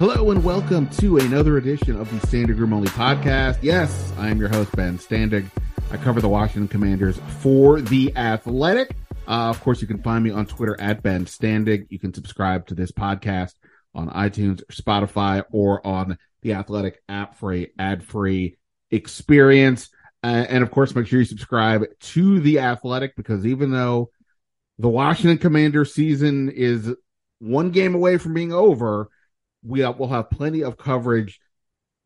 Hello and welcome to another edition of the Standig Room Only podcast. Yes, I am your host, Ben Standig. I cover the Washington Commanders for The Athletic. Uh, of course, you can find me on Twitter at Ben Standig. You can subscribe to this podcast on iTunes, or Spotify, or on the Athletic app for a ad-free experience. Uh, and of course, make sure you subscribe to the Athletic because even though the Washington Commander season is one game away from being over, we will have plenty of coverage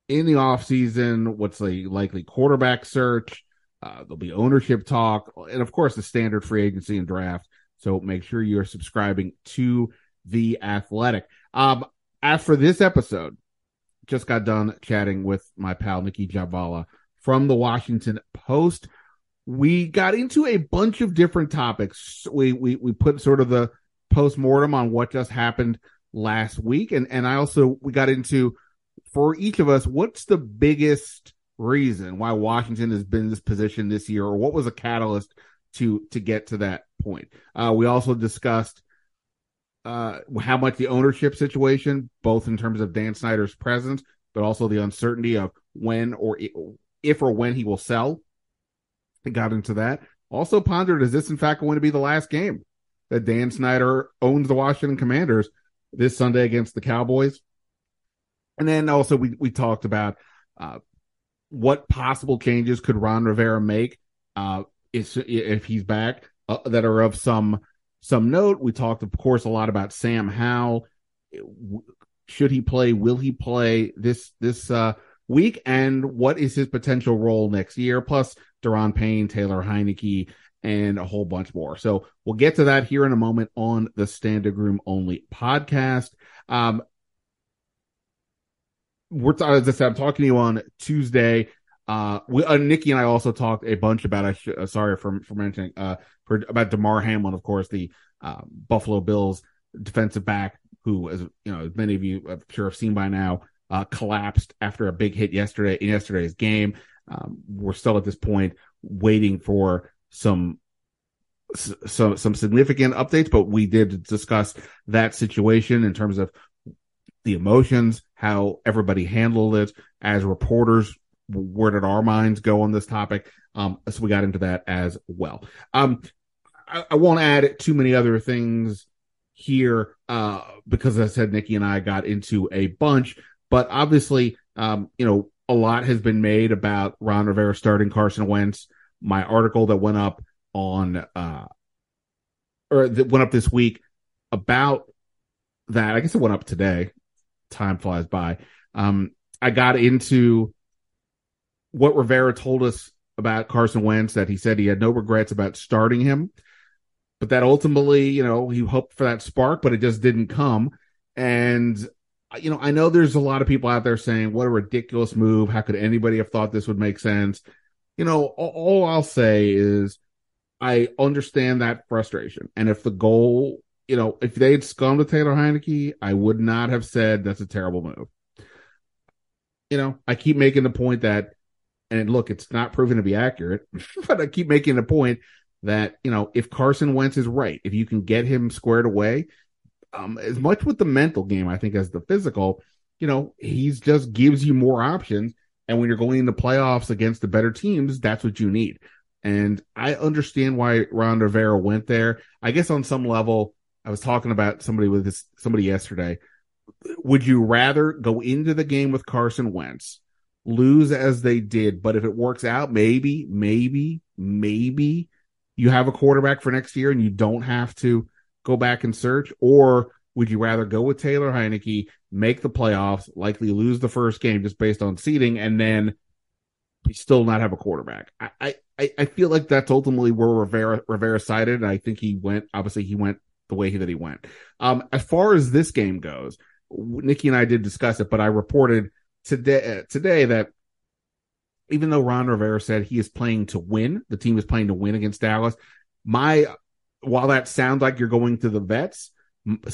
in the offseason. What's the likely quarterback search? Uh, there'll be ownership talk, and of course, the standard free agency and draft. So make sure you're subscribing to the Athletic. Um, as for this episode, just got done chatting with my pal Nicki Jhabvala from the Washington Post. We got into a bunch of different topics. We we we put sort of the post mortem on what just happened last week. And, and I also, we got into for each of us, what's the biggest reason why Washington has been in this position this year or what was a catalyst to, to get to that point? Uh, we also discussed, uh, how much the ownership situation, both in terms of Dan Snyder's presence, but also the uncertainty of when or if or when he will sell. I got into that. Also pondered, is this in fact going to be the last game that Dan Snyder owns the Washington Commanders? This Sunday against the Cowboys. And then also we, we talked about, uh, what possible changes could Ron Rivera make, uh, if, if he's back, uh, that are of some, some note. We talked, of course, a lot about Sam Howell. Should he play? Will he play this, this, uh, week? And what is his potential role next year? Plus Daron Payne, Taylor Heinicke, and a whole bunch more. So we'll get to that here in a moment on the Standig Room Only podcast. Um, we're as I said, I'm talking to you on Tuesday. Uh, we, uh, Nicki and I also talked a bunch about. Uh, uh, sorry for for mentioning uh for about Damar Hamlin, of course, the uh, Buffalo Bills defensive back, who, as you know, as many of you I'm sure have seen by now, uh, collapsed after a big hit yesterday in yesterday's game. Um, we're still at this point waiting for some some some significant updates, but we did discuss that situation in terms of the emotions, how everybody handled it as reporters. Where did our minds go on this topic? Um, so we got into that as well. Um, I, I won't add too many other things here, uh, because as I said, Nicki and I got into a bunch, but obviously, um, you know, a lot has been made about Ron Rivera starting Carson Wentz my article that went up on uh or that went up this week about that. I guess it went up today. Time flies by. Um I got into what Rivera told us about Carson Wentz that he said he had no regrets about starting him, but that ultimately, you know, he hoped for that spark, but it just didn't come. And you know, I know there's a lot of people out there saying, what a ridiculous move. How could anybody have thought this would make sense? You know, all, I'll say is I understand that frustration. And if the goal, you know, if they had scummed to Taylor Heinicke, I would not have said that's a terrible move. You know, I keep making the point that, and look, it's not proven to be accurate, but I keep making the point that, you know, if Carson Wentz is right, if you can get him squared away, um, as much with the mental game, I think, as the physical, you know, he's just gives you more options and when you're going into playoffs against the better teams, that's what you need. And I understand why Ron Rivera went there. I guess on some level, I was talking about somebody with this, somebody yesterday. Would you rather go into the game with Carson Wentz, lose as they did, but if it works out, maybe, maybe, maybe you have a quarterback for next year and you don't have to go back and search? Or would you rather go with Taylor Heinicke, make the playoffs, likely lose the first game just based on seeding, and then still not have a quarterback? I, I, I feel like that's ultimately where Rivera, Rivera sided. And I think he went, obviously, he went the way that he went. Um, as far as this game goes, Nicki and I did discuss it, but I reported today, today that even though Ron Rivera said he is playing to win, the team is playing to win against Dallas. My, while that sounds like you're going to the vets,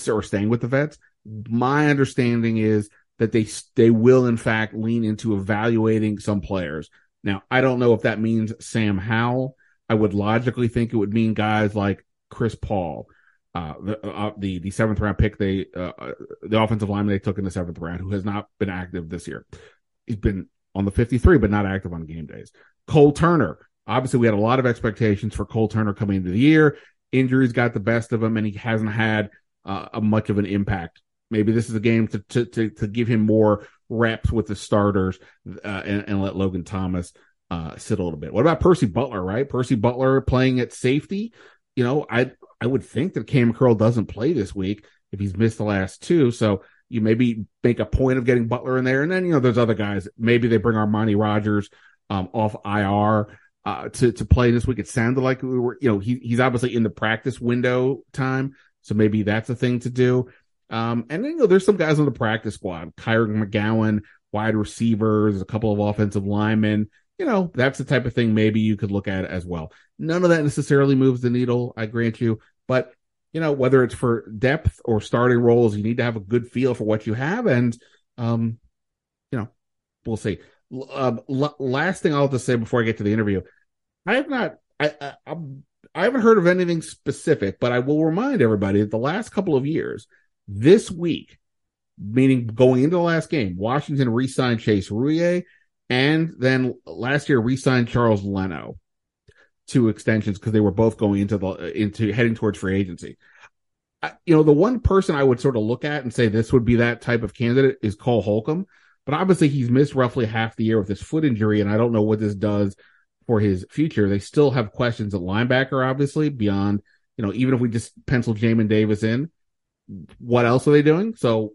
or staying with the vets. My understanding is that they they will in fact lean into evaluating some players. Now, I don't know if that means Sam Howell. I would logically think it would mean guys like Chris Paul, uh, the uh, the the seventh round pick they uh, uh, the offensive lineman they took in the seventh round who has not been active this year. He's been on the 53, but not active on game days. Cole Turner. Obviously, we had a lot of expectations for Cole Turner coming into the year. Injuries got the best of him, and he hasn't had uh, a much of an impact. Maybe this is a game to to to, to give him more reps with the starters uh, and, and, let Logan Thomas uh, sit a little bit. What about Percy Butler? Right, Percy Butler playing at safety. You know, I I would think that Kam Curl doesn't play this week if he's missed the last two. So you maybe make a point of getting Butler in there, and then you know there's other guys. Maybe they bring Armani Rogers um, off IR uh, to to play this week. It sounded like we were, you know, he he's obviously in the practice window time, so maybe that's a thing to do. Um, and then you know there's some guys on the practice squad, Kyric McGowan, wide receivers, a couple of offensive linemen. You know, that's the type of thing maybe you could look at as well. None of that necessarily moves the needle, I grant you, but you know, whether it's for depth or starting roles, you need to have a good feel for what you have. And, um, you know, we'll see. Um, l- last thing I'll have to say before I get to the interview, I have not, I, I, I'm, I haven't heard of anything specific, but I will remind everybody that the last couple of years, this week, meaning going into the last game, Washington re-signed Chase Roullier, and then last year re-signed Charles Leno two extensions because they were both going into the into heading towards free agency. I, you know, the one person I would sort of look at and say this would be that type of candidate is Cole Holcomb, but obviously he's missed roughly half the year with his foot injury, and I don't know what this does for his future. They still have questions at linebacker, obviously beyond you know even if we just pencil Jamin Davis in, what else are they doing? So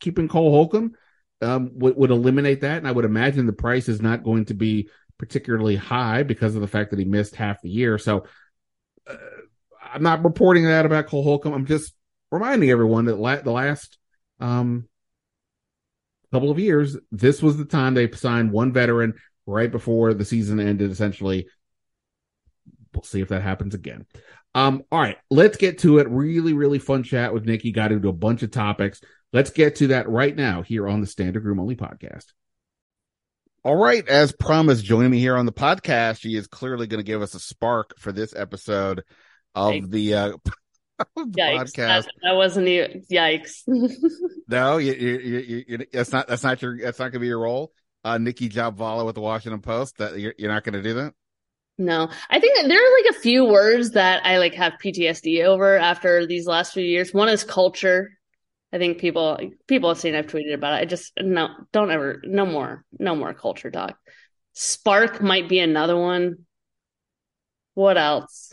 keeping Cole Holcomb um, would, would eliminate that, and I would imagine the price is not going to be particularly high because of the fact that he missed half the year. So uh, I'm not reporting that about Cole Holcomb. I'm just reminding everyone that la- the last um, couple of years, this was the time they signed one veteran right before the season ended. Essentially, we'll see if that happens again. Um, all right, let's get to it. Really, really fun chat with Nicki. Got into a bunch of topics. Let's get to that right now here on the Standig Room Only podcast. All right. As promised, joining me here on the podcast, she is clearly going to give us a spark for this episode of yikes. the uh, yikes. podcast. That, that, wasn't even yikes. no, you, you, you, you, that's not that's not your that's not going to be your role. Uh, Nicki Jhabvala with the Washington Post. That you're, you're not going to do that. No, I think there are like a few words that I like have PTSD over after these last few years. One is culture. I think people people have seen I've tweeted about it. I just no don't ever no more no more culture talk. Spark might be another one. What else?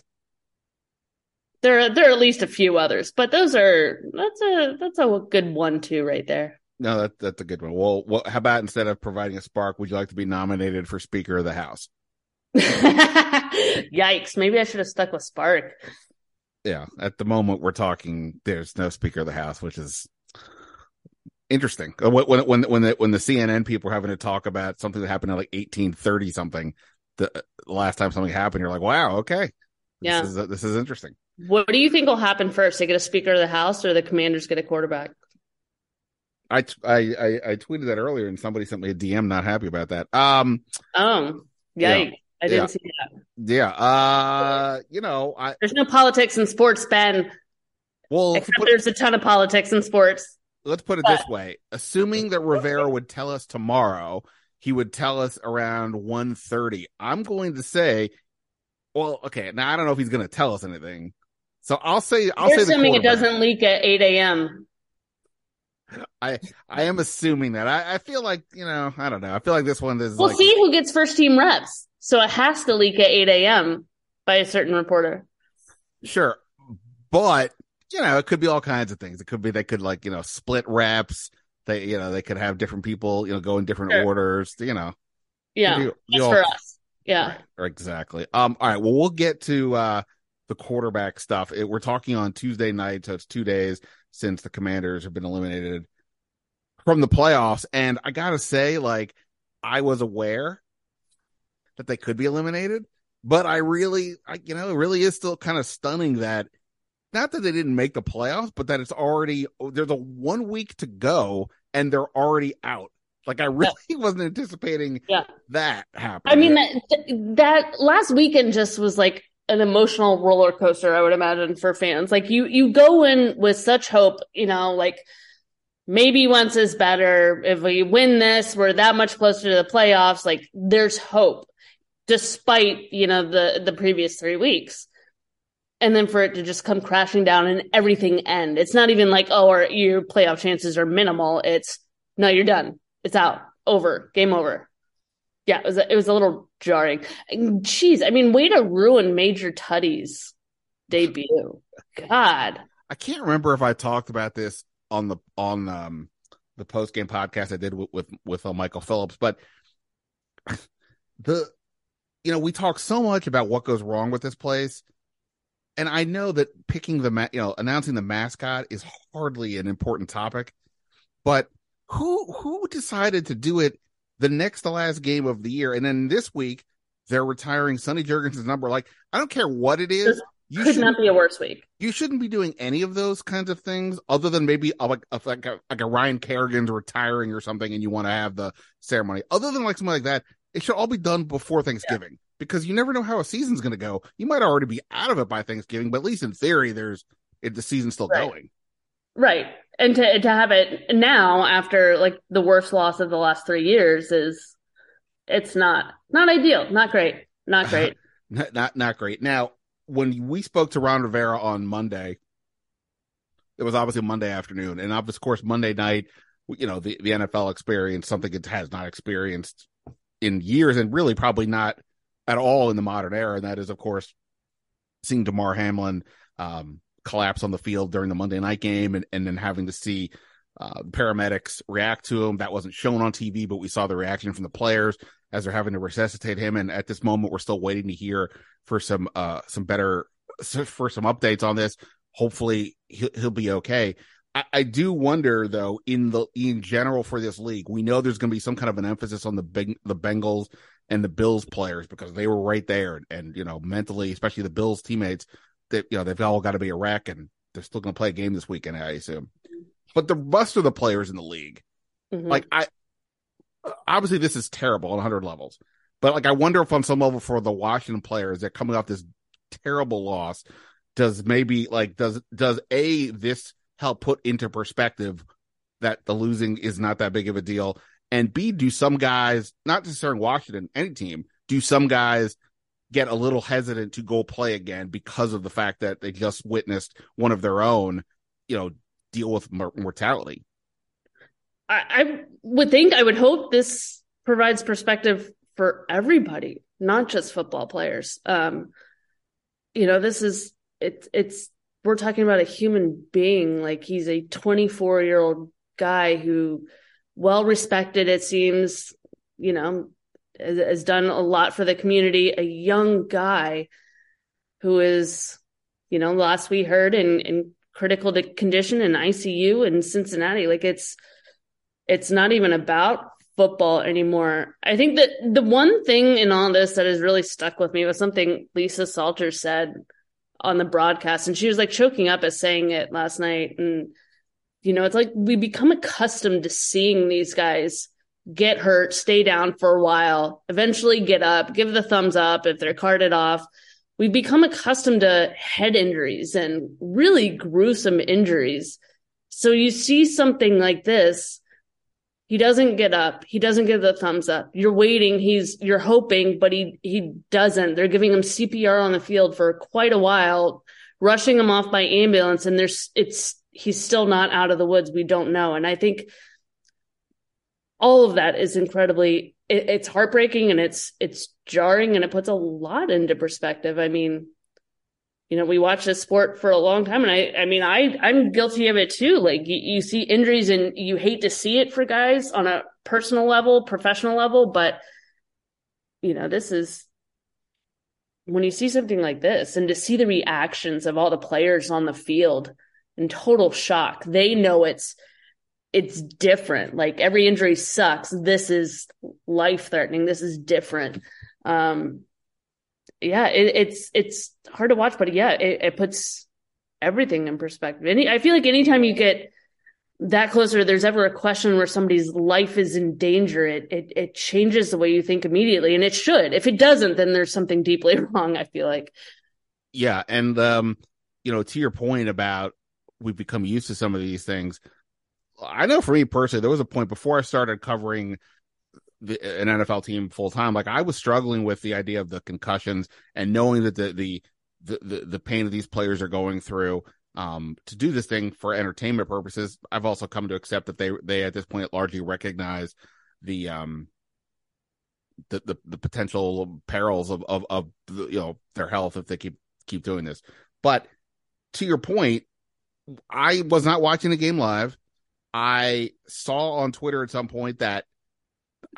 There are, there are at least a few others, but those are that's a that's a good one too right there. No, that, that's a good one. Well, well, how about instead of providing a spark, would you like to be nominated for Speaker of the House? Yikes! Maybe I should have stuck with Spark yeah, at the moment we're talking, there's no Speaker of the House, which is interesting. Uh, when when when the when the CNN people are having to talk about something that happened in like 1830 something, the, the last time something happened, you're like, wow, okay, yeah, this is, this is interesting. What do you think will happen first? They get a Speaker of the House, or the Commanders get a quarterback? I, I I I tweeted that earlier, and somebody sent me a DM not happy about that. Um. Oh, yikes! Yeah. I didn't yeah. see that. Yeah. Uh, you know, I, there's no politics in sports, Ben. Well, except there's a ton of politics in sports. Let's put it but, this way: assuming that Rivera would tell us tomorrow, he would tell us around 1.30. I'm going to say, well, okay. Now I don't know if he's going to tell us anything, so I'll say I'll You're say assuming it doesn't leak at 8 a.m. I I am assuming that. I, I feel like you know I don't know. I feel like this one is. We'll like, see who gets first team reps. So it has to leak at 8 a.m. by a certain reporter. Sure. But, you know, it could be all kinds of things. It could be they could like, you know, split reps. They, you know, they could have different people, you know, go in different sure. orders, you know. Yeah. Do, do all, for us. Yeah. Right, exactly. Um, all right. Well, we'll get to uh the quarterback stuff. It, we're talking on Tuesday night, so it's two days since the commanders have been eliminated from the playoffs. And I gotta say, like, I was aware that they could be eliminated. But I really, I, you know, it really is still kind of stunning that not that they didn't make the playoffs, but that it's already there's a one week to go and they're already out. Like I really yeah. wasn't anticipating yeah. that happening. I mean that that last weekend just was like an emotional roller coaster, I would imagine, for fans. Like you, you go in with such hope, you know, like maybe once is better. If we win this, we're that much closer to the playoffs. Like there's hope, despite you know the the previous three weeks. And then for it to just come crashing down and everything end. It's not even like, oh, or your playoff chances are minimal. It's no, you're done. It's out. Over. Game over. Yeah, it was a, it was a little jarring. Jeez, I mean, way to ruin Major Tuddy's debut. God. I can't remember if I talked about this on the on um the post game podcast I did with with, with uh, Michael Phillips, but the you know we talk so much about what goes wrong with this place, and I know that picking the ma- you know announcing the mascot is hardly an important topic, but who who decided to do it the next to last game of the year, and then this week they're retiring Sonny Jurgensen's number. Like I don't care what it is. You could not be a worse week. You shouldn't be doing any of those kinds of things, other than maybe a, like a, like a, like a Ryan Kerrigan's retiring or something, and you want to have the ceremony. Other than like something like that, it should all be done before Thanksgiving yeah. because you never know how a season's going to go. You might already be out of it by Thanksgiving, but at least in theory, there's it, the season's still right. going. Right, and to to have it now after like the worst loss of the last three years is it's not not ideal, not great, not great, not, not not great. Now when we spoke to Ron Rivera on Monday, it was obviously Monday afternoon, and of course Monday night, you know the the NFL experience something it has not experienced in years, and really probably not at all in the modern era, and that is of course seeing Damar Hamlin um, collapse on the field during the Monday night game, and and then having to see uh, paramedics react to him. That wasn't shown on TV, but we saw the reaction from the players as they're having to resuscitate him. And at this moment, we're still waiting to hear for some uh some better for some updates on this. Hopefully, he'll, he'll be okay. I, I, do wonder though, in the in general for this league, we know there's going to be some kind of an emphasis on the big the Bengals and the Bills players because they were right there, and, and you know mentally, especially the Bills teammates, that you know they've all got to be a wreck, and they're still going to play a game this weekend, I assume but the rest of the players in the league, mm-hmm. like I, obviously this is terrible on 100 levels, but like I wonder if on some level for the Washington players that coming off this terrible loss, does maybe like does does a this help put into perspective that the losing is not that big of a deal, and b do some guys not necessarily Washington any team do some guys get a little hesitant to go play again because of the fact that they just witnessed one of their own, you know, deal with mortality. I, I would think, I would hope this provides perspective for everybody, not just football players. Um, you know, this is it's it's we're talking about a human being. Like he's a 24 year old guy who, well respected, it seems. You know, has, done a lot for the community. A young guy who is, you know, last we heard in in critical condition in ICU in Cincinnati. Like it's it's not even about football anymore. I think that the one thing in all this that has really stuck with me was something Lisa Salters said on the broadcast, and she was like choking up as saying it last night. And you know, it's like we become accustomed to seeing these guys get hurt, stay down for a while, eventually get up, give the thumbs up if they're carted off we've become accustomed to head injuries and really gruesome injuries. So you see something like this, he doesn't get up, he doesn't give the thumbs up. You're waiting, he's you're hoping, but he he doesn't. They're giving him CPR on the field for quite a while, rushing him off by ambulance, and there's it's he's still not out of the woods. We don't know. And I think all of that is incredibly it, it's heartbreaking and it's it's jarring and it puts a lot into perspective. I mean, you know, we watch this sport for a long time and I I mean I I'm guilty of it too. Like you, you see injuries and you hate to see it for guys on a personal level, professional level, but you know, this is when you see something like this and to see the reactions of all the players on the field in total shock. They know it's it's different. Like every injury sucks. This is life threatening. This is different. Um, yeah, it, it's it's hard to watch, but yeah, it, it puts everything in perspective. Any, I feel like anytime you get that closer, there's ever a question where somebody's life is in danger, it it it changes the way you think immediately, and it should. If it doesn't, then there's something deeply wrong. I feel like. Yeah, and um, you know, to your point about we've become used to some of these things. I know for me personally, there was a point before I started covering the, an NFL team full time. Like I was struggling with the idea of the concussions and knowing that the the the the, pain that these players are going through um, to do this thing for entertainment purposes. I've also come to accept that they they at this point largely recognize the um the the, the potential perils of of of you know their health if they keep keep doing this. But to your point, I was not watching the game live. I saw on Twitter at some point that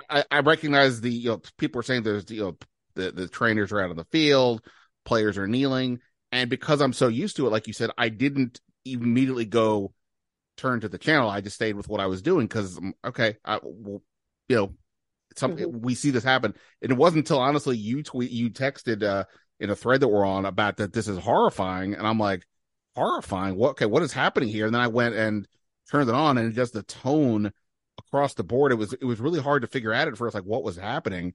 I, I recognize the you know people are saying there's you know the the trainers are out of the field, players are kneeling, and because I'm so used to it, like you said, I didn't immediately go turn to the channel. I just stayed with what I was doing because okay, I, well, you know, something mm-hmm. we see this happen, and it wasn't until honestly you tweet you texted uh, in a thread that we're on about that this is horrifying, and I'm like horrifying. What okay, what is happening here? And then I went and turned it on, and just the tone across the board, it was it was really hard to figure out at first, like what was happening.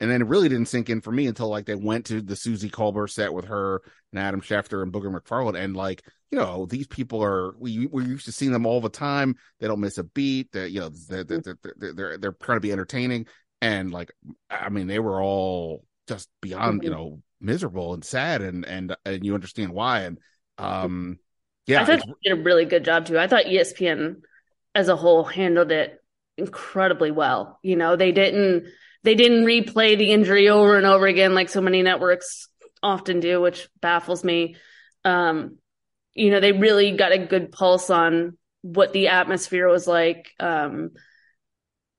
And then it really didn't sink in for me until like they went to the Suzy Kolber set with her and Adam Schefter and Booger McFarland. And like, you know, these people are, we, we're used to seeing them all the time. They don't miss a beat. They, you know, they're, they're, they're, they're, they're trying to be entertaining. And like, I mean, they were all just beyond, mm-hmm. you know, miserable and sad. And, and, and you understand why. And, um, yeah. I thought they did a really good job too. I thought ESPN as a whole handled it incredibly well. You know, they didn't, they didn't replay the injury over and over again like so many networks often do, which baffles me. Um, you know, they really got a good pulse on what the atmosphere was like. Um,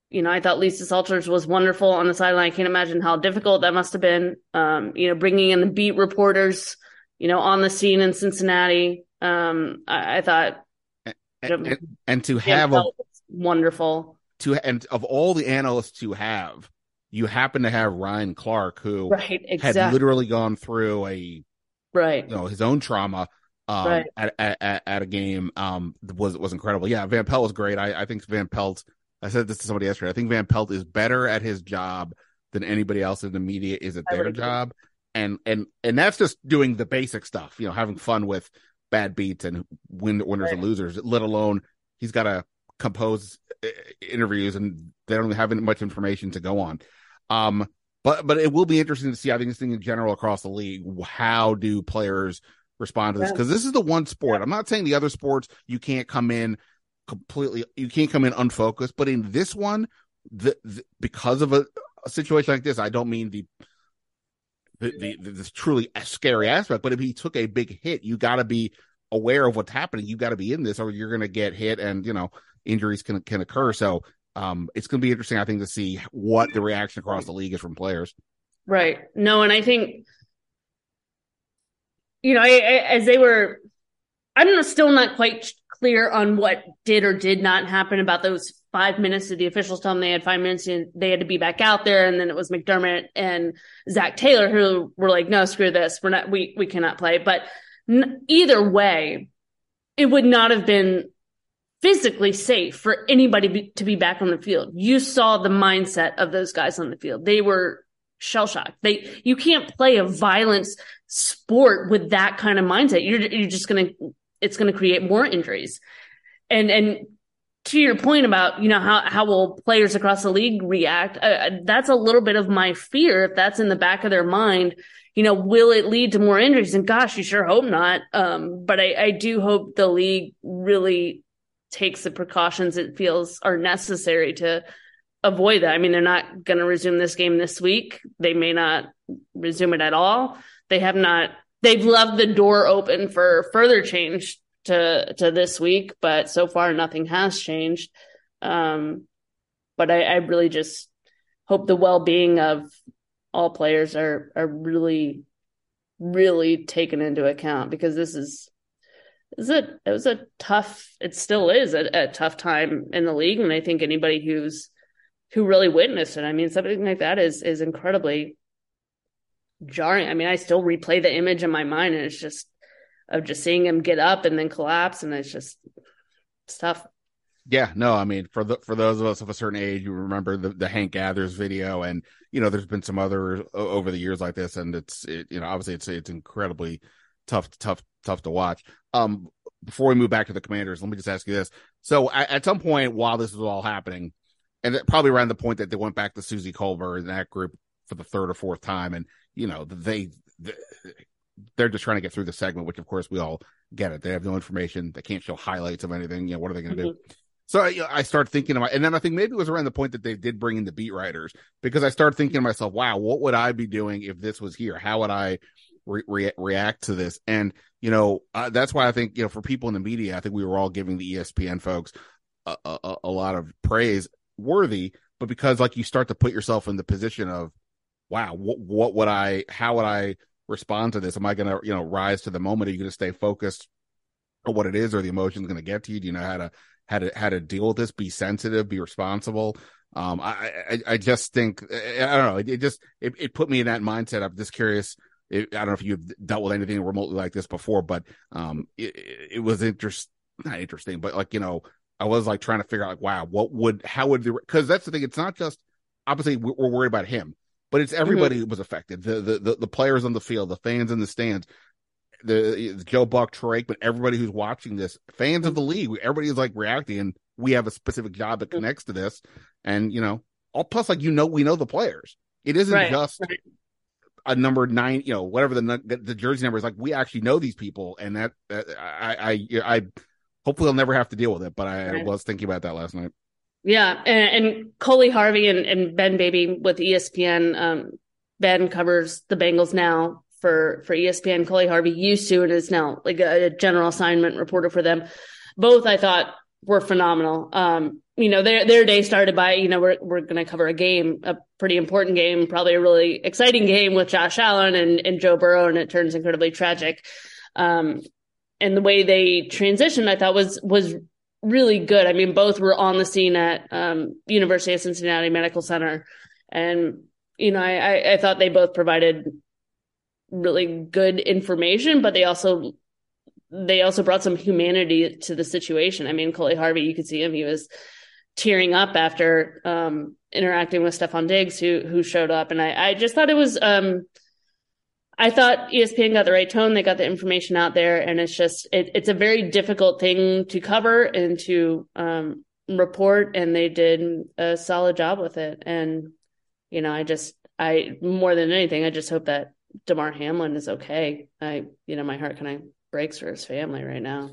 you know, I thought Lisa Salters was wonderful on the sideline. I can't imagine how difficult that must have been. Um, you know, bringing in the beat reporters, you know, on the scene in Cincinnati. Um, I, I thought, and, and, and to have a wonderful to and of all the analysts to have, you happen to have Ryan Clark, who right, exactly. had literally gone through a right, you know, his own trauma um, right. at, at, at a game um, was was incredible. Yeah, Van Pelt was great. I, I think Van Pelt. I said this to somebody yesterday. I think Van Pelt is better at his job than anybody else in the media is at their job, and and and that's just doing the basic stuff. You know, having fun with bad beats and win winners right. and losers. Let alone he's got to compose uh, interviews and they don't have much information to go on. Um, but but it will be interesting to see. I think this thing in general across the league. How do players respond to this? Because this is the one sport. I'm not saying the other sports you can't come in completely. You can't come in unfocused. But in this one, the, the because of a, a, situation like this, I don't mean the the, the, truly scary aspect. But if he took a big hit, you got to be aware of what's happening. You got to be in this, or you're going to get hit, and you know injuries can can occur. So um, it's going to be interesting, I think, to see what the reaction across the league is from players. Right. No, and I think, you know, I, I, as they were, I'm still not quite clear on what did or did not happen about those five minutes. Did the officials tell them they had five minutes and they had to be back out there? And then it was McDermott and Zac Taylor who were like, no, screw this. We're not, we, we cannot play. But n- either way, it would not have been physically safe for anybody to be back on the field. You saw the mindset of those guys on the field. They were shell shocked. They you can't play a violence sport with that kind of mindset. You're you're just gonna it's gonna create more injuries. And and to your point about you know how how will players across the league react? Uh, that's a little bit of my fear if that's in the back of their mind. You know, will it lead to more injuries? And gosh, you sure hope not. Um, but I, I do hope the league really takes the precautions it feels are necessary to avoid that. I mean, they're not going to resume this game this week. They may not resume it at all. They have not. They've left the door open for further change to to this week, but so far nothing has changed. Um, but I, I really just hope the well being of all players are are really really taken into account because this is is it it was a tough it still is a, a, tough time in the league and i think anybody who's who really witnessed it i mean something like that is is incredibly jarring. I mean i still replay the image in my mind and it's just of just seeing him get up and then collapse and it's just it's tough. Yeah no i mean for the for those of us of a certain age you remember the, the hank gathers video and you know there's been some other over the years like this and it's it, you know obviously it's it's incredibly tough, tough, tough to watch. Um, before we move back to the Commanders, let me just ask you this: so at, at some point while this was all happening, and probably around the point that they went back to Suzy Kolber and that group for the third or fourth time, and you know they, they they're just trying to get through the segment, which of course we all get it. They have no information. They can't show highlights of anything. You know, what are they going to mm-hmm. do? So I, I start thinking about, and then I think maybe it was around the point that they did bring in the beat writers because I started thinking to myself, wow, what would I be doing if this was here? How would I re- re- react to this? And, you know, uh, that's why I think, you know, for people in the media, I think we were all giving the ESPN folks a, a, a lot of praise worthy, but because like you start to put yourself in the position of, wow, what, what would I, how would I respond to this? Am I going to, you know, rise to the moment? Are you going to stay focused on what it is or the emotion's going to get to you? Do you know how to, how to how to deal with this, be sensitive, be responsible. Um, I, I, I just think I don't know. It, it just it, it put me in that mindset. I'm just curious. It, I don't know if you've dealt with anything remotely like this before, but um, it, it was interesting, not interesting, but like you know, I was like trying to figure out like, wow, what would how would the because that's the thing. It's not just obviously we're worried about him, but it's everybody mm-hmm. was affected. The, the the the players on the field, the fans in the stands the, the Joe Buck, Troy, but everybody who's watching this, fans of the league, everybody's like reacting, and we have a specific job that connects to this, and you know, all plus like you know, we know the players. It isn't right. just right. a number nine, you know, whatever the the jersey number is. Like we actually know these people, and that, that I I I hopefully I'll never have to deal with it. But I right. was thinking about that last night. Yeah, and, and Coley Harvey and, and Ben Baby with ESPN. Um, ben covers the Bengals now for for ESPN. Coley Harvey used to and is now like a, a general assignment reporter for them. Both I thought were phenomenal. Um, you know, their their day started by, you know, we're we're gonna cover a game, a pretty important game, probably a really exciting game with Josh Allen and, and Joe Burrow, and it turns incredibly tragic. Um, and the way they transitioned, I thought was was really good. I mean, both were on the scene at um, University of Cincinnati Medical Center, and you know, I, I, thought they both provided really good information, but they also they also brought some humanity to the situation. I mean, Coley Harvey, you could see him; he was tearing up after um, interacting with Stefon Diggs, who who showed up, and I I just thought it was. Um, I thought ESPN got the right tone. They got the information out there, and it's just it, it's a very difficult thing to cover and to um, report, and they did a solid job with it. And you know, I just I more than anything, I just hope that Damar Hamlin is okay. I, you know, my heart kind of breaks for his family right now.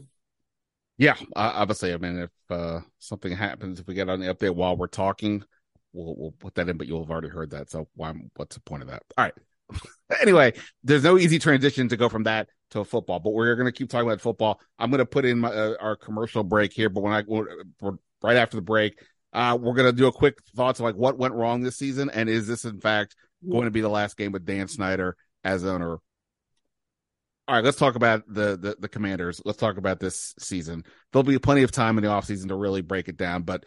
Yeah, obviously. I mean, if uh, something happens, if we get on the update while we're talking, we'll we'll put that in. But you'll have already heard that, so why? What's the point of that? All right. anyway, there's no easy transition to go from that to football, but we're going to keep talking about football. I'm going to put in my, uh, our commercial break here, but when I right after the break, uh, we're going to do a quick thoughts of like what went wrong this season, and is this in fact going to be the last game with Dan Snyder as owner. All right, let's talk about the, the, the commanders. Let's talk about this season. There'll be plenty of time in the offseason to really break it down, but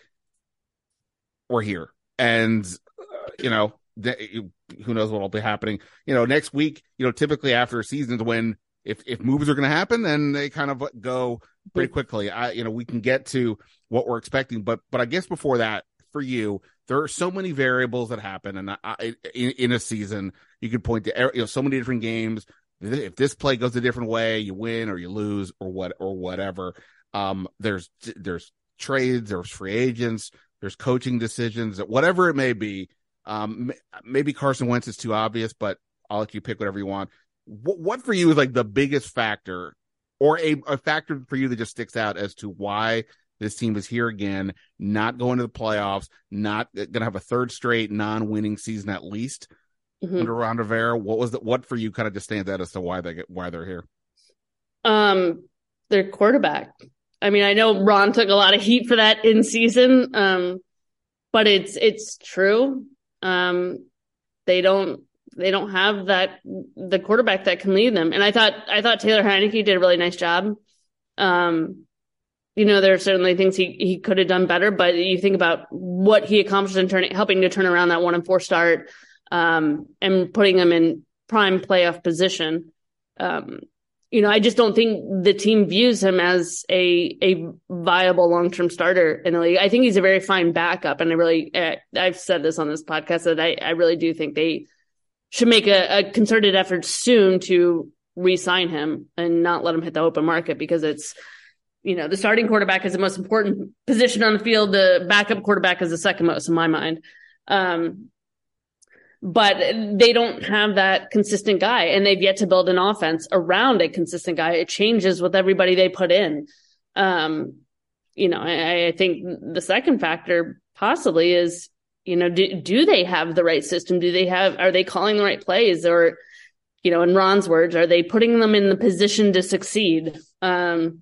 we're here. And, uh, you know, Eh, who knows what will be happening. You know, next week, you know, typically after seasons when if if moves are going to happen, then they kind of uh, go pretty quickly. I, you know, we can get to what we're expecting, but but I guess before that, for you, there are so many variables that happen, and I, in, in a season, you could point to er, you know so many different games. If this play goes a different way, you win or you lose or what or whatever. Um, there's there's trades, there's free agents, there's coaching decisions, whatever it may be. Um, maybe Carson Wentz is too obvious, but I'll let you pick whatever you want. What, what for you is like the biggest factor, or a, a factor for you that just sticks out as to why this team is here again, not going to the playoffs, not going to have a third straight non-winning season at least mm-hmm. under Ron Rivera. What was that? What for you kind of just stands out as to why they get why they're here? Um, their quarterback. I mean, I know Ron took a lot of heat for that in season, um, but it's it's true. Um, they don't they don't have that the quarterback that can lead them. And I thought I thought Taylor Heinicke did a really nice job. Um, you know, there are certainly things he, he could have done better, but you think about what he accomplished in turning, helping to turn around that one and four start, um, and putting them in prime playoff position. Um, you know, I just don't think the team views him as a a viable long term starter in the league. I think he's a very fine backup, and I really, I've said this on this podcast that I, I really do think they should make a, a concerted effort soon to re-sign him and not let him hit the open market because it's you know the starting quarterback is the most important position on the field. The backup quarterback is the second most in my mind. Um, but they don't have that consistent guy and they've yet to build an offense around a consistent guy. It changes with everybody they put in. Um, you know, I, I, think the second factor possibly is, you know, do, do they have the right system? Do they have, are they calling the right plays or, you know, in Ron's words, are they putting them in the position to succeed? Um,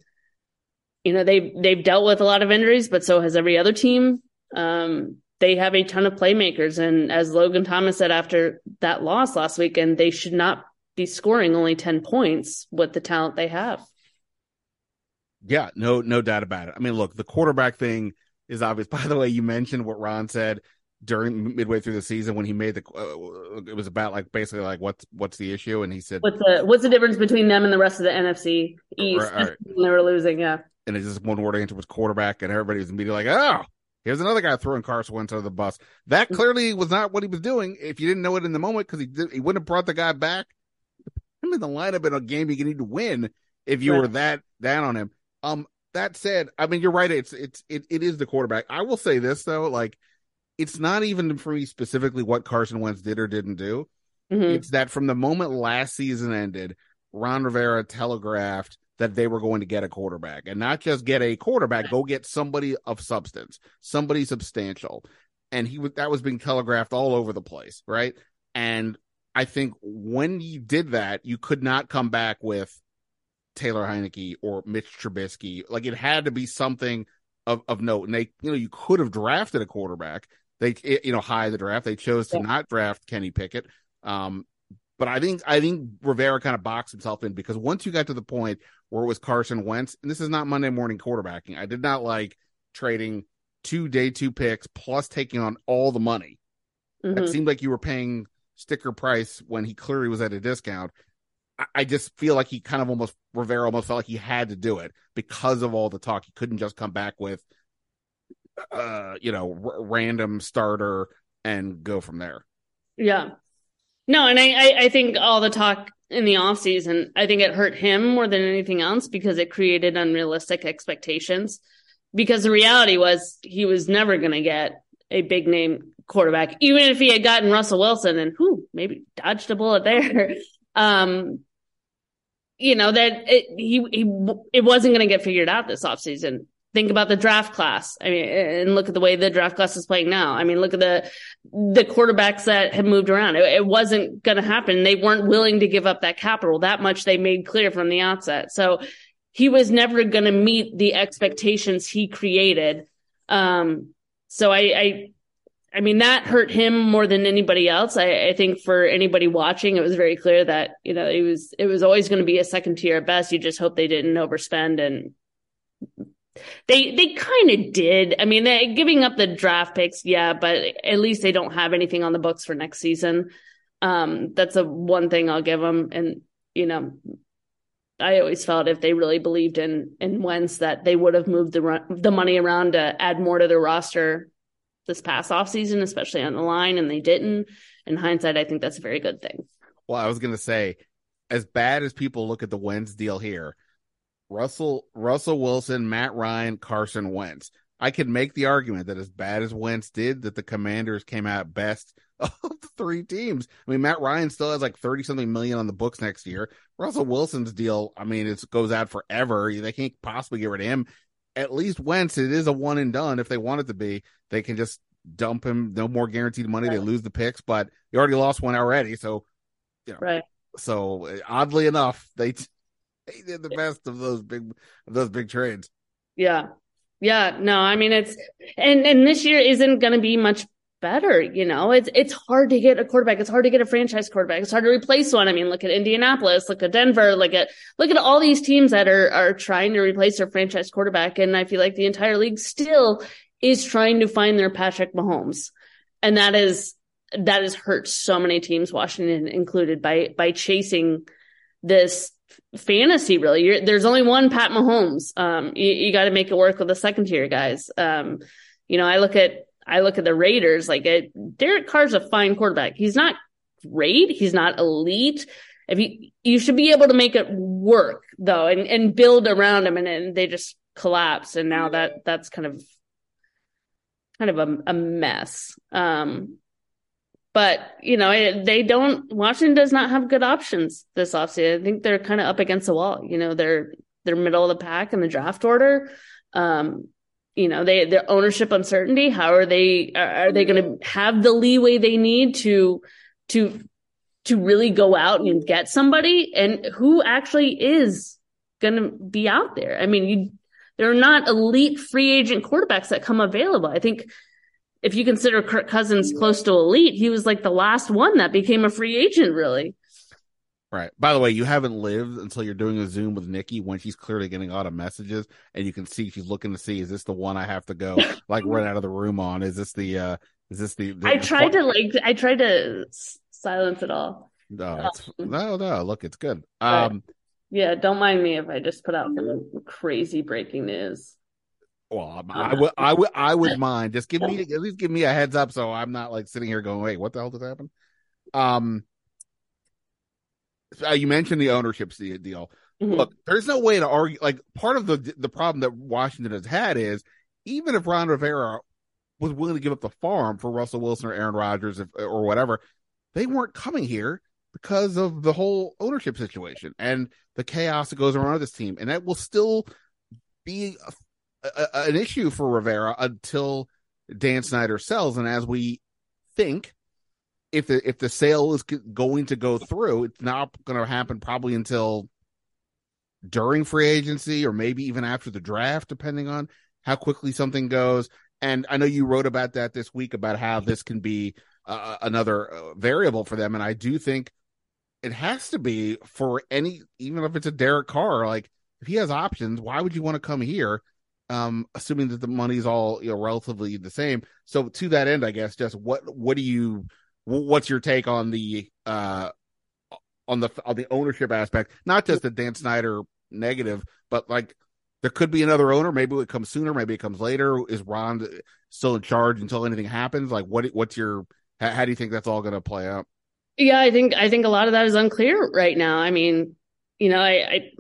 you know, they've, they've dealt with a lot of injuries, but so has every other team. Um, they have a ton of playmakers. And as Logan Thomas said after that loss last weekend, they should not be scoring only 10 points with the talent they have. Yeah, no, no doubt about it. I mean, look, the quarterback thing is obvious. By the way, you mentioned what Ron said during midway through the season when he made the uh, it was about like basically like what's what's the issue and he said what's the what's the difference between them and the rest of the NFC East right, right. they were losing yeah and it's just one word answer was quarterback and everybody was immediately like oh Here's another guy throwing Carson Wentz under the bus. That mm. clearly was not what he was doing. If you didn't know it in the moment, because he did, he wouldn't have brought the guy back. Him in the lineup in a game you need to win if you right. were that down on him. Um, that said, I mean you're right. It's it's it, it is the quarterback. I will say this though, like it's not even for me specifically what Carson Wentz did or didn't do. Mm-hmm. It's that from the moment last season ended, Ron Rivera telegraphed that they were going to get a quarterback and not just get a quarterback, go get somebody of substance, somebody substantial. And he was that was being telegraphed all over the place, right? And I think when you did that, you could not come back with Taylor Heinicke or Mitch Trubisky. Like it had to be something of, of note. And they, you know, you could have drafted a quarterback. They, you know, high the draft. They chose to yeah. not draft Kenny Pickett. Um, but I think I think Rivera kind of boxed himself in because once you got to the point where it was Carson Wentz, and this is not Monday morning quarterbacking. I did not like trading two day two picks plus taking on all the money. Mm-hmm. It seemed like you were paying sticker price when he clearly was at a discount. I, I just feel like he kind of almost Rivera almost felt like he had to do it because of all the talk. He couldn't just come back with, uh, you know, r- random starter and go from there. Yeah, no, and I, I think all the talk in the off season, I think it hurt him more than anything else because it created unrealistic expectations. Because the reality was he was never going to get a big name quarterback, even if he had gotten Russell Wilson and who maybe dodged a bullet there. um, you know that it, he, he it wasn't going to get figured out this offseason think about the draft class. I mean, and look at the way the draft class is playing now. I mean, look at the the quarterbacks that have moved around. It, it wasn't going to happen. They weren't willing to give up that capital. That much they made clear from the outset. So he was never going to meet the expectations he created. Um, so I, I, I mean, that hurt him more than anybody else. I, I think for anybody watching, it was very clear that, you know, it was, it was always going to be a second tier at best. You just hope they didn't overspend and they they kind of did. I mean, they giving up the draft picks, yeah, but at least they don't have anything on the books for next season. Um, that's a one thing I'll give them. And you know, I always felt if they really believed in in Wentz that they would have moved the run, the money around to add more to their roster this past off season, especially on the line, and they didn't. In hindsight, I think that's a very good thing. Well, I was going to say, as bad as people look at the Wentz deal here, Russell Russell Wilson, Matt Ryan, Carson Wentz. I could make the argument that as bad as Wentz did, that the Commanders came out best of the three teams. I mean, Matt Ryan still has like thirty something million on the books next year. Russell Wilson's deal, I mean, it goes out forever. They can't possibly get rid of him. At least Wentz, it is a one and done. If they want it to be, they can just dump him. No more guaranteed money. They lose the picks, but you already lost one already. So, you know, right. So oddly enough, they he did the best of those big of those big trades. Yeah. Yeah, no, I mean it's and and this year isn't going to be much better, you know. It's it's hard to get a quarterback. It's hard to get a franchise quarterback. It's hard to replace one. I mean, look at Indianapolis, look at Denver, look at look at all these teams that are are trying to replace their franchise quarterback and I feel like the entire league still is trying to find their Patrick Mahomes. And that is that has hurt so many teams, Washington included, by by chasing this fantasy really. You're, there's only one Pat Mahomes. Um, you, you got to make it work with the second tier guys. Um, you know, I look at I look at the Raiders. Like it, Derek Carr's a fine quarterback. He's not great. He's not elite. if you you should be able to make it work though and and build around him and, and they just collapse and now that that's kind of kind of a, a mess um but you know they don't washington does not have good options this offseason. I think they're kind of up against the wall. You know they're they're middle of the pack in the draft order. Um you know they their ownership uncertainty how are they are, are they going to have the leeway they need to to to really go out and get somebody? And who actually is going to be out there? I mean you there are not elite free agent quarterbacks that come available. I think if you consider Kirk Cousins close to elite, he was like the last one that became a free agent, really. Right. By the way, you haven't lived until you're doing a Zoom with Nicki when she's clearly getting a lot of messages and you can see she's looking to see is this the one I have to go like run out of the room on? Is this the uh is this the, the I tried the... to like I tried to silence it all. No, it's, um, no, no, look, it's good. Um yeah, don't mind me if I just put out some crazy breaking news. Well, I would, I would, I would mind. Just give me, at least give me a heads up, so I'm not like sitting here going, "Wait, what the hell just happened?" Um, uh, you mentioned the ownership deal. Mm-hmm. Look, there's no way to argue. Like part of the the problem that Washington has had is even if Ron Rivera was willing to give up the farm for Russell Wilson or Aaron Rodgers if, or whatever, they weren't coming here because of the whole ownership situation and the chaos that goes around this team, and that will still be a, an issue for Rivera until Dan Snyder sells. And as we think, if the if the sale is going to go through, it's not going to happen probably until during free agency or maybe even after the draft, depending on how quickly something goes. And I know you wrote about that this week about how this can be uh, another uh, variable for them, and I do think it has to be for any, even if it's a Derek Carr. Like if he has options, why would you want to come here? Um, assuming that the money's all you know relatively the same. So to that end, I guess just what what do you what's your take on the uh on the on the ownership aspect? Not just the Dan Snyder negative, but like there could be another owner. Maybe it comes sooner. Maybe it comes later. Is Ron still in charge until anything happens? Like what what's your how, how do you think that's all going to play out? Yeah, I think I think a lot of that is unclear right now. I mean, you know, I, I,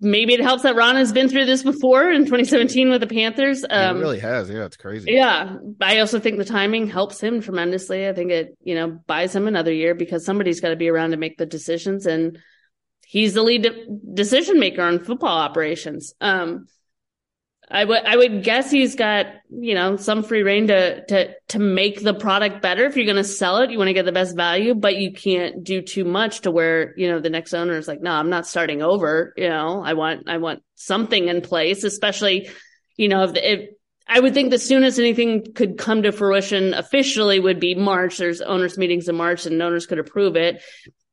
maybe it helps that Ron has been through this before in 2017 with the Panthers. Um, it really has. Yeah, it's crazy. Yeah, I also think the timing helps him tremendously. I think it, you know, buys him another year because somebody's got to be around to make the decisions, and he's the lead de- decision maker on football operations. Um, I would I would guess he's got you know some free reign to to to make the product better. If you're going to sell it, you want to get the best value, but you can't do too much to where you know the next owner is like, no, I'm not starting over. You know, I want I want something in place, especially you know if, if I would think the soonest anything could come to fruition officially would be March. There's owners meetings in March, and owners could approve it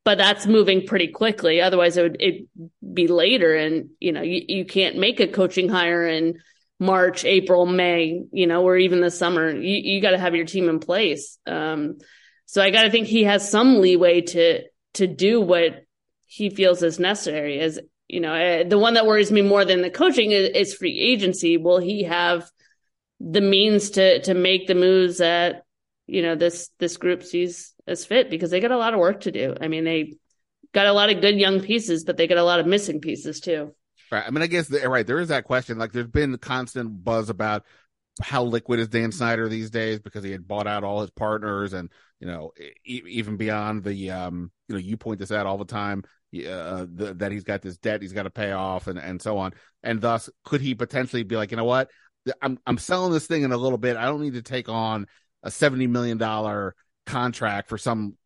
but that's moving pretty quickly. Otherwise, it would it be later, and you know you, you can't make a coaching hire in March, April, May, you know, or even the summer. You you got to have your team in place. Um, so I got to think he has some leeway to to do what he feels is necessary. As you know, uh, the one that worries me more than the coaching is, is free agency. Will he have the means to to make the moves that you know this this group sees as fit because they got a lot of work to do. I mean, they got a lot of good young pieces, but they got a lot of missing pieces too. Right. I mean, I guess right there is that question. Like, there's been constant buzz about how liquid is Dan Snyder these days because he had bought out all his partners, and you know, e- even beyond the, um, you know, you point this out all the time. Uh, the, that he's got this debt he's got to pay off, and and so on, and thus could he potentially be like, you know what, I'm I'm selling this thing in a little bit. I don't need to take on a seventy million dollar contract for some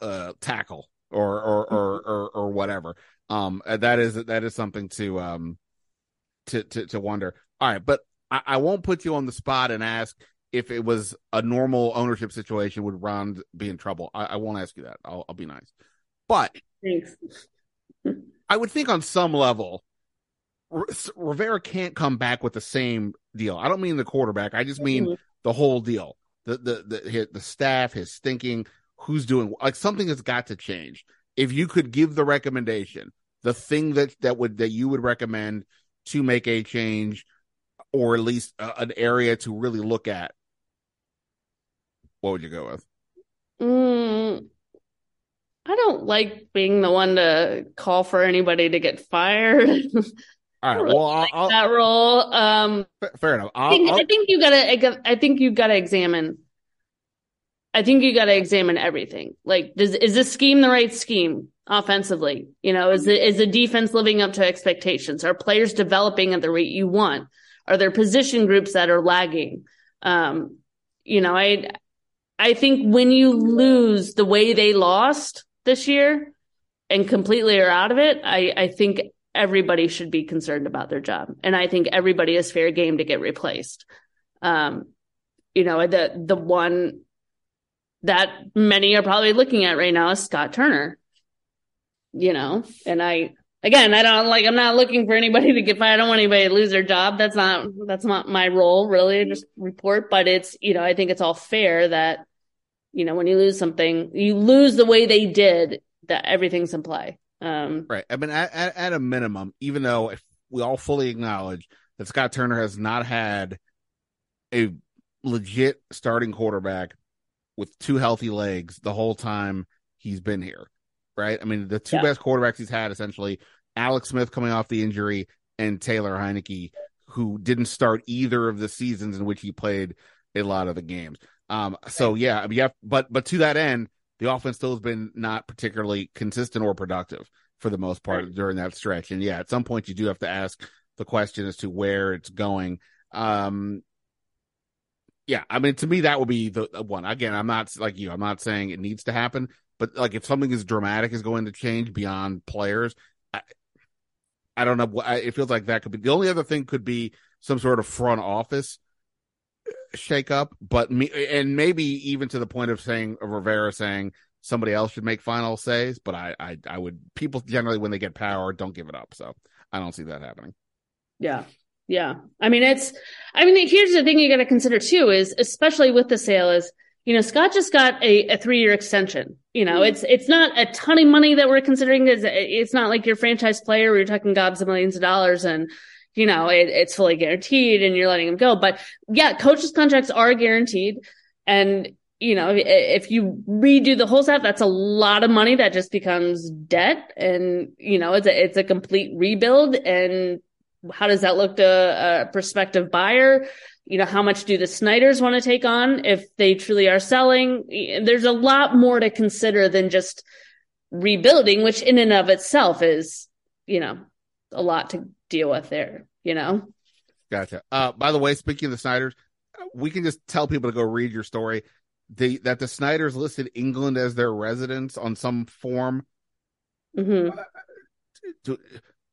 uh, tackle or or, or or or whatever. Um, uh, that is that is something to um to to to wonder. All right, but I, I won't put you on the spot and ask if it was a normal ownership situation. Would Ron be in trouble? I, I won't ask you that. I'll I'll be nice, but thanks. I would think on some level, Rivera can't come back with the same deal. I don't mean the quarterback. I just mean mm-hmm. the whole deal the the the the staff, his thinking, who's doing like something has got to change. If you could give the recommendation, the thing that that would that you would recommend to make a change, or at least a, an area to really look at, what would you go with? Mm, I don't like being the one to call for anybody to get fired. All right. Well, I'll, I'll, that role. Um, fair enough. I think, I think you gotta. I think you gotta examine. I think you gotta examine everything. Like, does is this scheme the right scheme offensively? You know, is the is the defense living up to expectations? Are players developing at the rate you want? Are there position groups that are lagging? Um, you know, I I think when you lose the way they lost this year and completely are out of it, I I think everybody should be concerned about their job. And I think everybody is fair game to get replaced. Um, you know, the the one that many are probably looking at right now is Scott Turner. You know, and I again, I don't like I'm not looking for anybody to get fired. I don't want anybody to lose their job. That's not that's not my role really, just report. But it's you know, I think it's all fair that, you know, when you lose something, you lose the way they did, that everything's in play. Um, right. I mean, at, at, at a minimum, even though if we all fully acknowledge that Scott Turner has not had a legit starting quarterback with two healthy legs the whole time he's been here, right? I mean, the two yeah. best quarterbacks he's had essentially Alex Smith coming off the injury and Taylor Heinicke, who didn't start either of the seasons in which he played a lot of the games. Um, so yeah, I mean, yeah, but but to that end, the offense still has been not particularly consistent or productive for the most part right. during that stretch. And yeah, at some point you do have to ask the question as to where it's going. Um, yeah, I mean, to me, that would be the one. Again, I'm not like you, I'm not saying it needs to happen, but like if something as dramatic is going to change beyond players, I, I don't know. It feels like that could be the only other thing could be some sort of front office shake up, but me and maybe even to the point of saying of Rivera saying somebody else should make final says, but I, I I would people generally when they get power don't give it up. So I don't see that happening. Yeah. Yeah. I mean it's I mean here's the thing you gotta consider too is especially with the sale is you know, Scott just got a, a three year extension. You know, mm-hmm. it's it's not a ton of money that we're considering. It's, it's not like your franchise player where you're talking gobs of millions of dollars and you know, it, it's fully guaranteed and you're letting them go. But yeah, coaches contracts are guaranteed. And, you know, if you redo the whole staff, that's a lot of money that just becomes debt. And, you know, it's a, it's a complete rebuild. And how does that look to a prospective buyer? You know, how much do the Snyders want to take on if they truly are selling? There's a lot more to consider than just rebuilding, which in and of itself is, you know, a lot to deal with there, you know? Gotcha. Uh, by the way, speaking of the Snyders, we can just tell people to go read your story. The, that the Snyders listed England as their residence on some form. Mm-hmm. Do,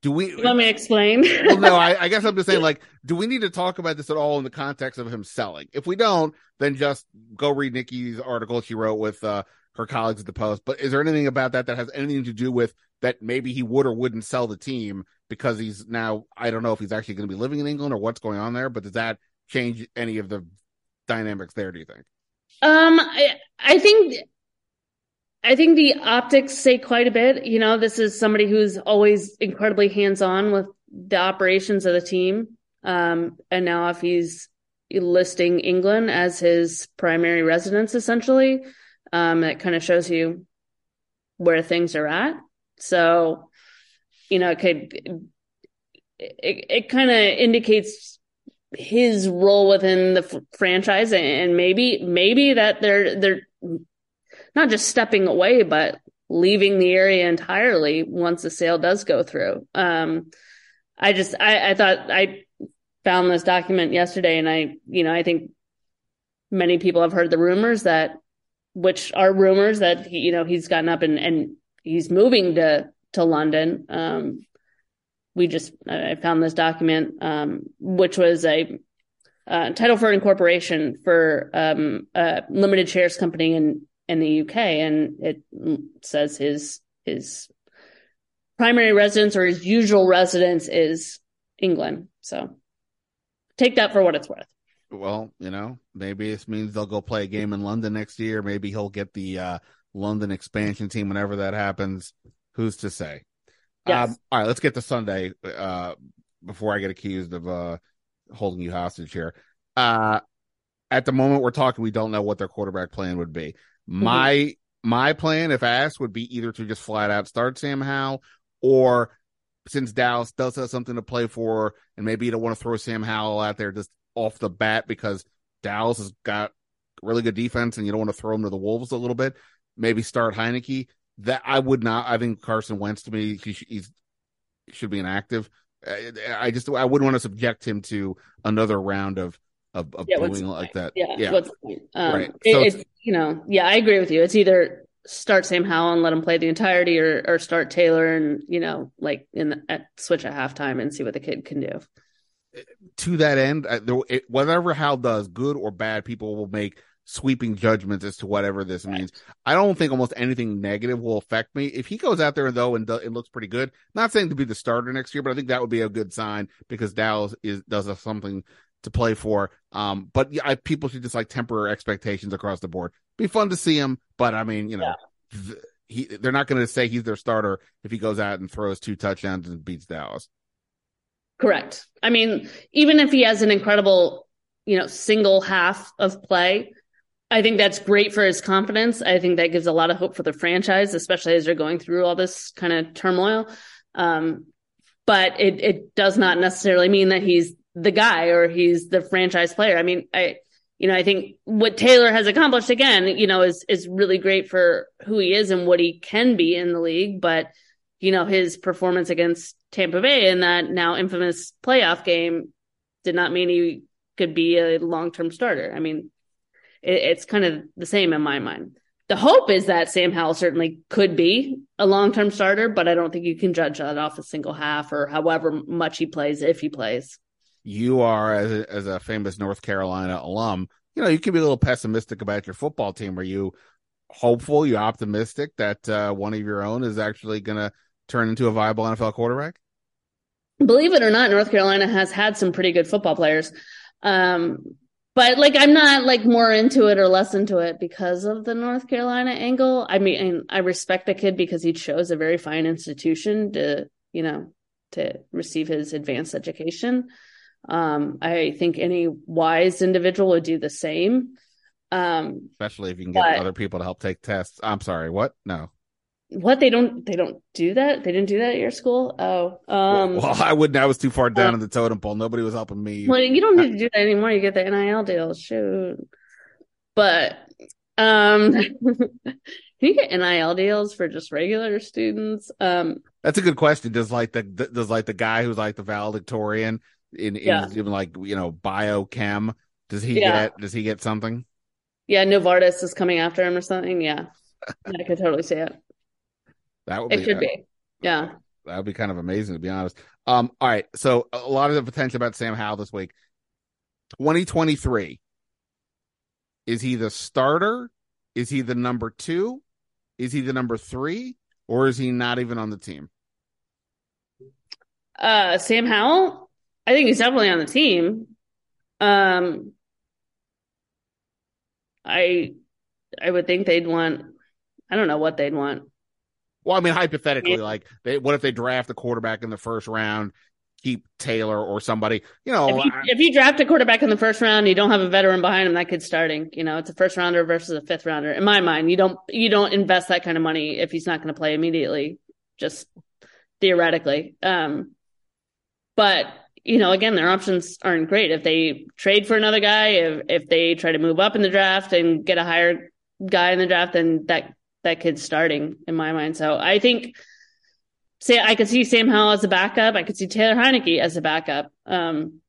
do we let me explain? well, no, I, I, guess I'm just saying, like, do we need to talk about this at all in the context of him selling? If we don't, then just go read Nicki's article she wrote with uh, her colleagues at the Post. But is there anything about that that has anything to do with that maybe he would or wouldn't sell the team because he's now I don't know if he's actually going to be living in England or what's going on there, but does that change any of the dynamics there? Do you think? Um, I, I think I think the optics say quite a bit. You know, this is somebody who's always incredibly hands on with the operations of the team. Um, and now if he's listing England as his primary residence, essentially, um, it kind of shows you where things are at. So, you know, it could, it, it kind of indicates his role within the f- franchise and maybe, maybe that they're, they're not just stepping away, but leaving the area entirely once the sale does go through. Um, I just, I, I thought I found this document yesterday and I, you know, I think many people have heard the rumors that, which are rumors that, he, you know, he's gotten up and, and he's moving to to London. Um, we just I found this document, um, which was a uh, title for incorporation for um, a limited shares company in in the UK, and it says his his primary residence or his usual residence is England. So take that for what it's worth. Well, you know, maybe this means they'll go play a game in London next year. Maybe he'll get the uh, London expansion team whenever that happens. Who's to say? Yes. Um, all right, let's get to Sunday uh, before I get accused of uh, holding you hostage here. Uh, at the moment we're talking, we don't know what their quarterback plan would be. Mm-hmm. My my plan, if asked, would be either to just flat out start Sam Howell, or since Dallas does have something to play for, and maybe you don't want to throw Sam Howell out there just off the bat because Dallas has got really good defense, and you don't want to throw him to the wolves a little bit. Maybe start Heinicke. That I would not. I think Carson Wentz to me, he, he's should be inactive. I, I just I wouldn't want to subject him to another round of of, of Yeah, booing like that. Yeah, yeah. what's the point? Um, Right. it- So it's, you know, yeah, I agree with you. It's either start Sam Howell and let him play the entirety, or or start Taylor and you know, like in the, at switch at halftime and see what the kid can do. to that end, it, whatever Howell does, good or bad, people will make sweeping judgments as to whatever this means. I don't think almost anything negative will affect me. If he goes out there though and do, it looks pretty good, not saying to be the starter next year, but I think that would be a good sign because Dallas is does have something to play for. Um, but yeah, I, people should just like temper expectations across the board. Be fun to see him, but I mean, you know, th- he they're not going to say he's their starter if he goes out and throws two touchdowns and beats Dallas. Correct. I mean, even if he has an incredible, you know, single half of play, I think that's great for his confidence. I think that gives a lot of hope for the franchise, especially as they're going through all this kind of turmoil. Um, but it it does not necessarily mean that he's the guy or he's the franchise player. I mean, I you know, I think what Taylor has accomplished again, you know, is is really great for who he is and what he can be in the league, but you know, his performance against Tampa Bay in that now infamous playoff game did not mean he could be a long-term starter. I mean, it, it's kind of the same in my mind. The hope is that Sam Howell certainly could be a long-term starter, but I don't think you can judge that off a single half or however much he plays if he plays. you are as a, as a famous North Carolina alum, you know, you can be a little pessimistic about your football team. Are you hopeful, you optimistic that uh, one of your own is actually going to turn into a viable NFL quarterback? believe it or not, North Carolina has had some pretty good football players. Um, but like, I'm not like more into it or less into it because of the North Carolina angle. I mean, I respect the kid because he chose a very fine institution to, you know, to receive his advanced education. Um, I think any wise individual would do the same. Um, Especially if you can get But- other people to help take tests. I'm sorry, what? No. What they don't, they don't do that. They didn't do that at your school. Oh, um, well, I wouldn't. I was too far down in the totem pole. Nobody was helping me. Well, you don't need to do that anymore. You get the NIL deal. Shoot. But um can you get NIL deals for just regular students? Um That's a good question. Does like the does like the guy who's like the valedictorian in, in Yeah. even like you know biochem? Does he Yeah. get does he get something? yeah, Novartis is coming after him or something. Yeah. I could totally see it. That would It be, should be. Yeah. That would be kind of amazing, to be honest. Um, all right. So a lot of the potential about Sam Howell this week. 2023. Is he the starter? Is he the number two? Is he the number three? Or is he not even on the team? Uh Sam Howell, I think he's definitely on the team. Um I I would think they'd want I don't know what they'd want. Well, I mean, hypothetically, Yeah. like, they, what if they draft a quarterback in the first round, keep Taylor or somebody? You know, if you, I- if you draft a quarterback in the first round, you don't have a veteran behind him. That kid's starting. You know, it's a first rounder versus a fifth rounder. In my mind, you don't you don't invest that kind of money if he's not going to play immediately. Just theoretically, um, but you know, again, their options aren't great. If they trade for another guy, if if they try to move up in the draft and get a higher guy in the draft, then that that kid's starting in my mind. So I think say I could see Sam Howell as a backup. I could see Taylor Heinicke as a backup. Um,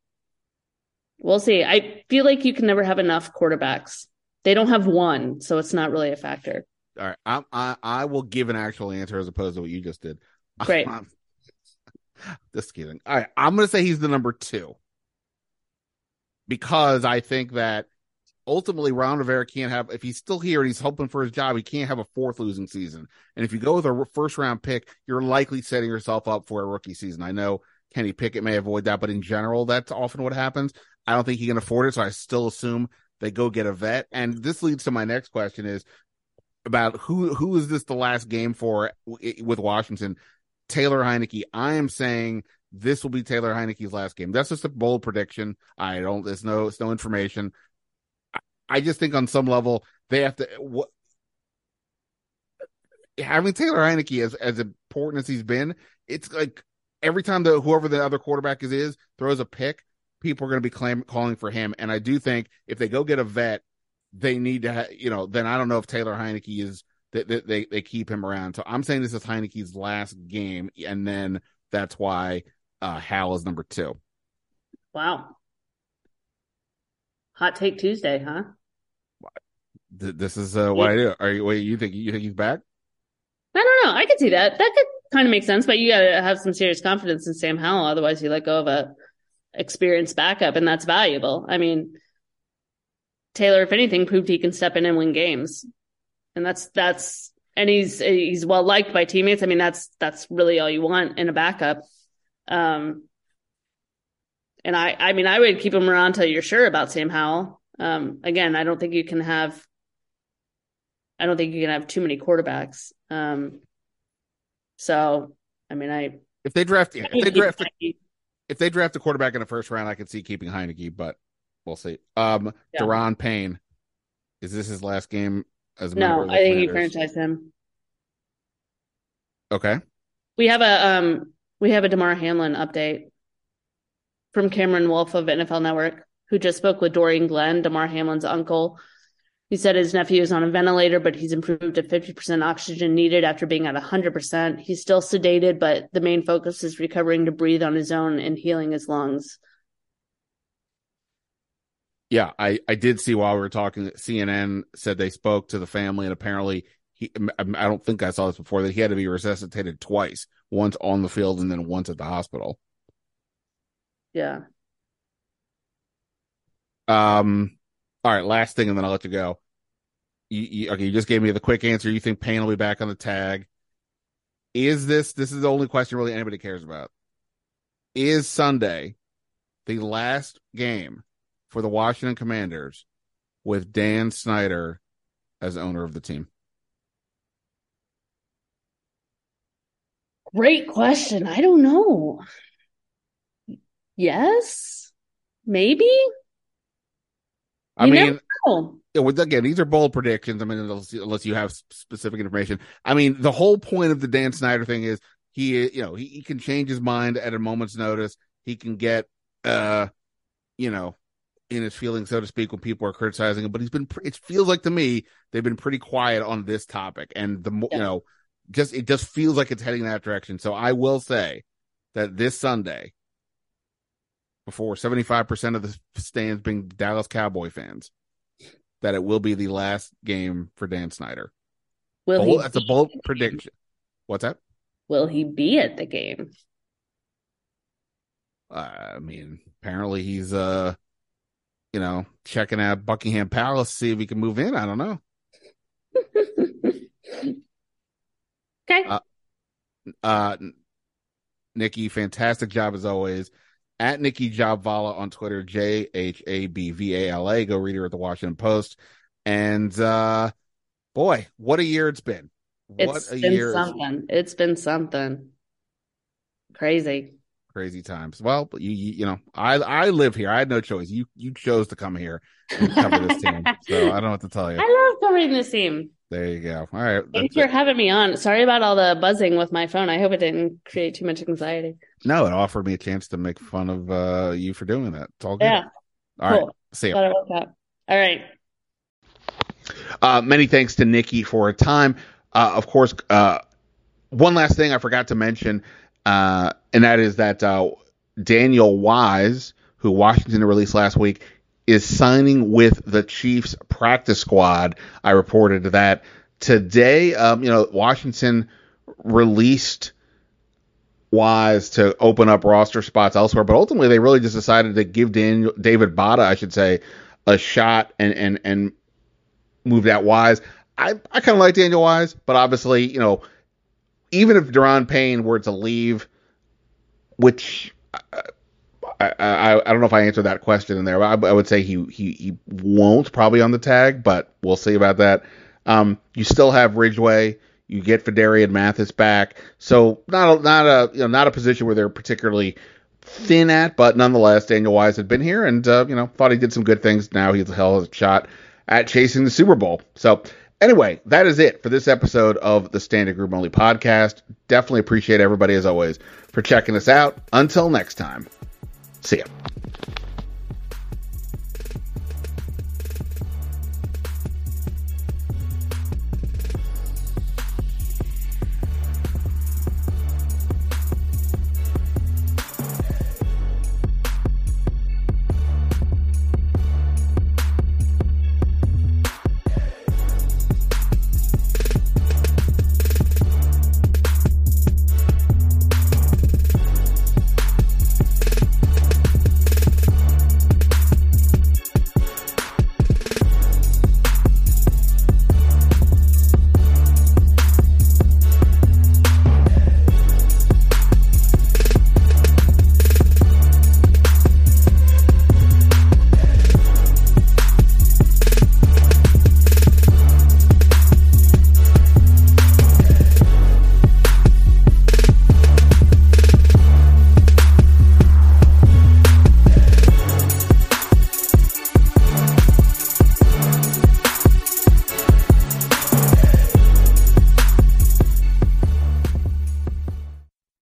we'll see. I feel like you can never have enough quarterbacks. They don't have one, so it's not really a factor. all right, I, I, I will give an actual answer as opposed to what you just did. Great. just kidding. All right, I'm going to say he's the number two because I think that ultimately Ron Rivera can't have if he's still here and he's hoping for his job, he can't have a fourth losing season. And if you go with a first round pick, you're likely setting yourself up for a rookie season. I know Kenny Pickett may avoid that, but in general, that's often what happens. I don't think he can afford it, so I still assume they go get a vet. And this leads to my next question is about who who is this the last game for with Washington? Taylor Heinicke. I am saying this will be Taylor Heinicke's last game. That's just a bold prediction. I don't. There's no. It's no information. I, just think on some level they have to. What having Taylor Heinicke as as important as he's been, it's like every time the whoever the other quarterback is is throws a pick, people are going to be claim, calling for him. And I do think if they go get a vet, they need to, ha- you know, then I don't know if Taylor Heinicke is that they, they, they keep him around. So I'm saying this is Heinicke's last game, and then that's why uh, Howell is number two. Wow. Hot take Tuesday, huh? This is uh, what I do. Are you? Wait, you think you think he's back? I don't know. I could see that. That could kind of make sense, but you got to have some serious confidence in Sam Howell. Otherwise, you let go of a experienced backup, and that's valuable. I mean, Taylor, if anything, proved he can step in and win games, and that's that's and he's he's well liked by teammates. I mean, that's that's really all you want in a backup. Um, and I I mean, I would keep him around until you're sure about Sam Howell. Um, again, I don't think you can have. I don't think you can have too many quarterbacks. Um, so, I mean, I if they draft if they draft if they draft a quarterback in the first round, I could see keeping Heinicke, but we'll see. Um, yeah. Daron Payne, is this his last game as a no? I think you franchise him. Okay. We have a um we have a Damar Hamlin update from Cameron Wolfe of NFL Network, who just spoke with Dorian Glenn, Damar Hamlin's uncle, he said his nephew is on a ventilator, but he's improved to 50% oxygen needed after being at 100%. He's still sedated, but the main focus is recovering to breathe on his own and healing his lungs. Yeah, I, I did see while we were talking, CNN said they spoke to the family, and apparently, he, I don't think I saw this before, that he had to be resuscitated twice once on the field and then once at the hospital. Yeah. Um, all right, last thing, and then I'll let you go. You, you, okay, you just gave me the quick answer. You think Payne will be back on the tag? Is this this is the only question really anybody cares about? Is Sunday the last game for the Washington Commanders with Dan Snyder as owner of the team? Great question. I don't know. Yes, maybe. I you mean, again, these are bold predictions. I mean, unless, unless, you have specific information. I mean, the whole point of the Dan Snyder thing is he, you know, he, he can change his mind at a moment's notice. He can get, uh, you know, in his feelings, so to speak, when people are criticizing him. But he's been, it feels like to me, they've been pretty quiet on this topic. And the, yeah. you know, just, it just feels like it's heading that direction. So I will say that this Sunday, before 75% of the stands being Dallas Cowboy fans that it will be the last game for Dan Snyder. Will bold, that's a bold prediction. What's that? Will he be at the game? Uh, I mean, apparently he's uh you know, checking out Buckingham Palace to see if he can move in. I don't know. okay. Uh, uh Nicki, fantastic job as always at Nicki Jhabvala on Twitter, J H A B V A L A. Go read her at the Washington Post. And uh boy, what a year it's been. What it's a been year something. It's been something. Crazy. Crazy times. Well, you, you, you know, I I live here. I had no choice. You you chose to come here and cover this team. So I don't know what to tell you. I love covering this team. There you go. All right. Thanks for it. having me on. Sorry about all the buzzing with my phone. I hope it didn't create too much anxiety. No, it offered me a chance to make fun of uh, you for doing that. It's all good. Yeah. All cool. right. See you. All right. Uh, many thanks to Nicki for her time. Uh, of course, uh, one last thing I forgot to mention, uh, and that is that uh, Daniel Wise, who Washington released last week, is signing with the Chiefs practice squad. I reported that today. Um, you know, Washington released Wise to open up roster spots elsewhere, but ultimately they really just decided to give Daniel David Bada, I should say, a shot and and and move that Wise. I I kind of like Daniel Wise, but obviously, you know, even if Daron Payne were to leave, which uh, I, I, I don't know if I answered that question in there. I, I would say he, he he won't probably on the tag, but we'll see about that. Um, you still have Ridgeway. You get Phidarian Mathis back, so not a, not a you know not a position where they're particularly thin at, but nonetheless, Daniel Wise had been here and uh, you know thought he did some good things. Now he's a hell of a shot at chasing the Super Bowl. So anyway, that is it for this episode of the Standig Room Only podcast. Definitely appreciate everybody as always for checking us out. Until next time, see ya.